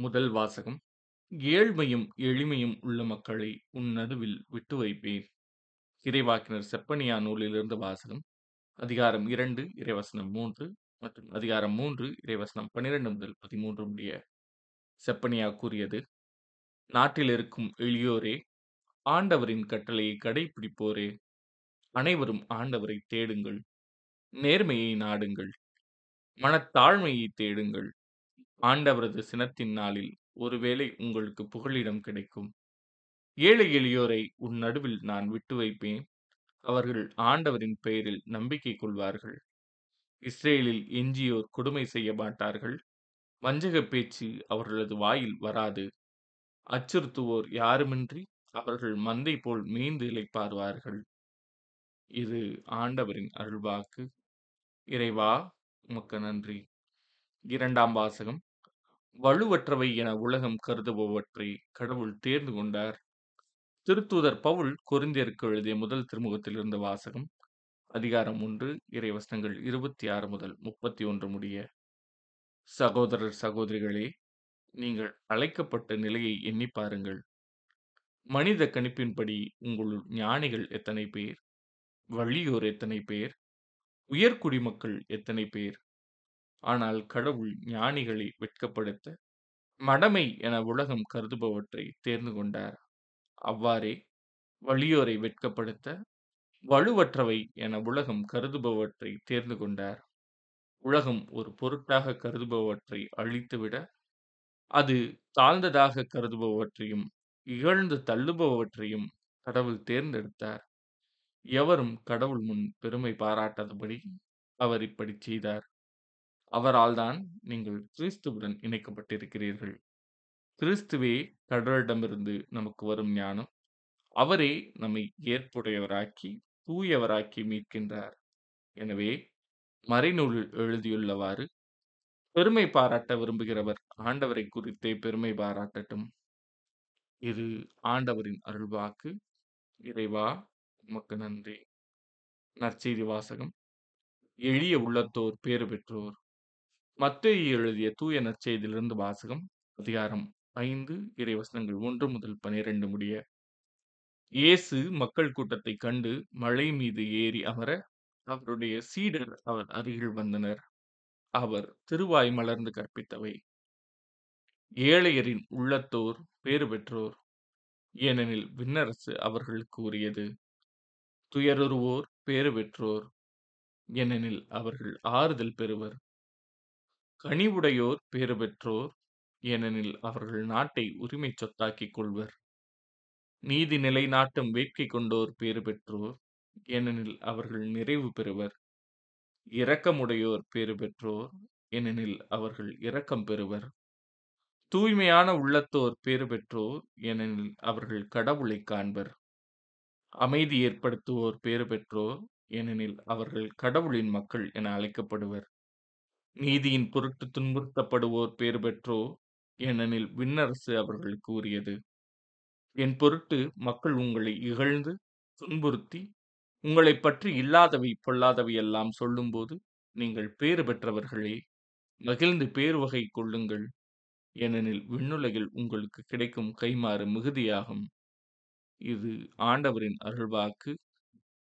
முதல் வாசகம் ஏழ்மையும் எளிமையும் உள்ள மக்களை உன் நடுவில் விட்டு வைப்பேன் இறைவாக்கினர் செப்பனியா நூலிலிருந்து வாசகம் அதிகாரம் இரண்டு இறைவசனம் மூன்று மற்றும் அதிகாரம் மூன்று இறைவசனம் பன்னிரண்டு முதல் பதிமூன்று முடிய செப்பனியா கூறியது நாட்டில் இருக்கும் எளியோரே ஆண்டவரின் கட்டளையை கடைபிடிப்போரே அனைவரும் ஆண்டவரை தேடுங்கள் நேர்மையை நாடுங்கள் மனத்தாழ்மையை தேடுங்கள். ஆண்டவரது சினத்தின் நாளில் ஒருவேளை உங்களுக்கு புகலிடம் கிடைக்கும். ஏழை எளியோரை உன் நடுவில் நான் விட்டு வைப்பேன். அவர்கள் ஆண்டவரின் பெயரில் நம்பிக்கை கொள்வார்கள். இஸ்ரேலில் எஞ்சியோர் கொடுமை செய்ய மாட்டார்கள். வஞ்சக பேச்சு அவர்களது வாயில் வராது. அச்சுறுத்துவோர் யாருமின்றி அவர்கள் மந்தை போல் மீந்து இழைப்பார்வார்கள் இது ஆண்டவரின் அருள்வாக்கு. இறைவா உமக்கு நன்றி. இரண்டாம் வாசகம். வலுவற்றவை என உலகம் கருதுபவற்றை கடவுள் தேர்ந்து கொண்டார். திருத்தூதர் பவுல் கொரிந்தியருக்கு எழுதிய முதல் திருமுகத்தில் இருந்த வாசகம் அதிகாரம் ஒன்று இறைவசனங்கள் இருபத்தி ஆறு முதல் முப்பத்தி ஒன்று முடிய சகோதரர் சகோதரிகளே நீங்கள் அழைக்கப்பட்ட நிலையை எண்ணி பாருங்கள். மனித கணிப்பின்படி உங்களுள் ஞானிகள் எத்தனை பேர்? வள்ளியோர் எத்தனை பேர்? உயர்குடிமக்கள் எத்தனை பேர்? ஆனால் கடவுள் ஞானிகளை வெட்கப்படுத்த மடமை என உலகம் கருதுபவற்றை தேர்ந்து கொண்டார். அவ்வாறே வலியோரை வெட்கப்படுத்த வலுவற்றவை என உலகம் கருதுபவற்றை தேர்ந்து கொண்டார். உலகம் ஒரு பொருட்டாக கருதுபவற்றை அழித்துவிட அது தாழ்ந்ததாக கருதுபவற்றையும் இகழ்ந்து தள்ளுபவற்றையும் கடவுள் தேர்ந்தெடுத்தார். எவரும் கடவுள் முன் பெருமை பாராட்டாதபடி அவர் இப்படி செய்தார். அவரால்தான் நீங்கள் கிறிஸ்துவுடன் இணைக்கப்பட்டிருக்கிறீர்கள். கிறிஸ்துவே கடவுளிடமிருந்து நமக்கு வரும் ஞானம். அவரே நம்மை ஏற்புடையவராக்கி தூயவராக்கி மீட்கின்றார். எனவே மறைநூலில் எழுதியுள்ளவாறு பெருமை பாராட்ட விரும்புகிறவர் ஆண்டவரை குறித்தே பெருமை பாராட்டட்டும். இது ஆண்டவரின் அருள்வாக்கு. இறைவா உமக்கு நன்றி. நற்செய்தி வாசகம். எளிய உள்ளத்தோர் பேறு பெற்றோர். மத்தேயு எழுதிய தூய நற்செய்தியிலிருந்து வாசகம் அதிகாரம் ஐந்து இறைவசனங்கள் ஒன்று முதல் பனிரெண்டு முடிய இயேசு மக்கள் கூட்டத்தை கண்டு மலை மீது ஏறி அமர அவருடைய சீடர் அவர் அருகில் வந்தனர். அவர் திருவாய் மலர்ந்து கற்பித்தவை. ஏழையரின் உள்ளத்தோர் பேறு பெற்றோர் ஏனெனில் விண்ணரசு அவர்களுக்கு உரியது துயருருவோர் பேறு பெற்றோர் ஏனெனில் அவர்கள் ஆறுதல் பெறுவர். கனிவுடையோர் பேறு பெற்றோர் ஏனெனில் அவர்கள் நாட்டை உரிமை சொத்தாக்கிக் கொள்வர். நீதி நிலைநாட்டும் வேட்கை கொண்டோர் பேறு பெற்றோர் ஏனெனில் அவர்கள் நிறைவு பெறுவர். இரக்கமுடையோர் பேறு பெற்றோர் ஏனெனில் அவர்கள் இரக்கம் பெறுவர். தூய்மையான உள்ளத்தோர் பேறு பெற்றோர் ஏனெனில் அவர்கள் கடவுளை காண்பர். அமைதி ஏற்படுத்துவோர் பேறு பெற்றோர் ஏனெனில் அவர்கள் கடவுளின் மக்கள் என அழைக்கப்படுவர். நீதியின் பொருட்டு துன்புறுத்தப்படுவோர் பேறு பெற்றோர் ஏனெனில் விண்ணரசு அவர்கள் கூறியது. என் பொருட்டு மக்கள் உங்களை இகழ்ந்து துன்புறுத்தி உங்களை பற்றி இல்லாதவை பொல்லாதவை எல்லாம் சொல்லும்போது நீங்கள் பேறு பெற்றவர்களே மகிழ்ந்து பேர் வகை கொள்ளுங்கள். ஏனெனில் விண்ணுலகில் உங்களுக்கு கிடைக்கும் கைமாறு மிகுதியாகும். இது ஆண்டவரின் அருள்வாக்கு.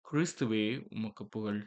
கிறிஸ்துவே உமக்கு புகழ்.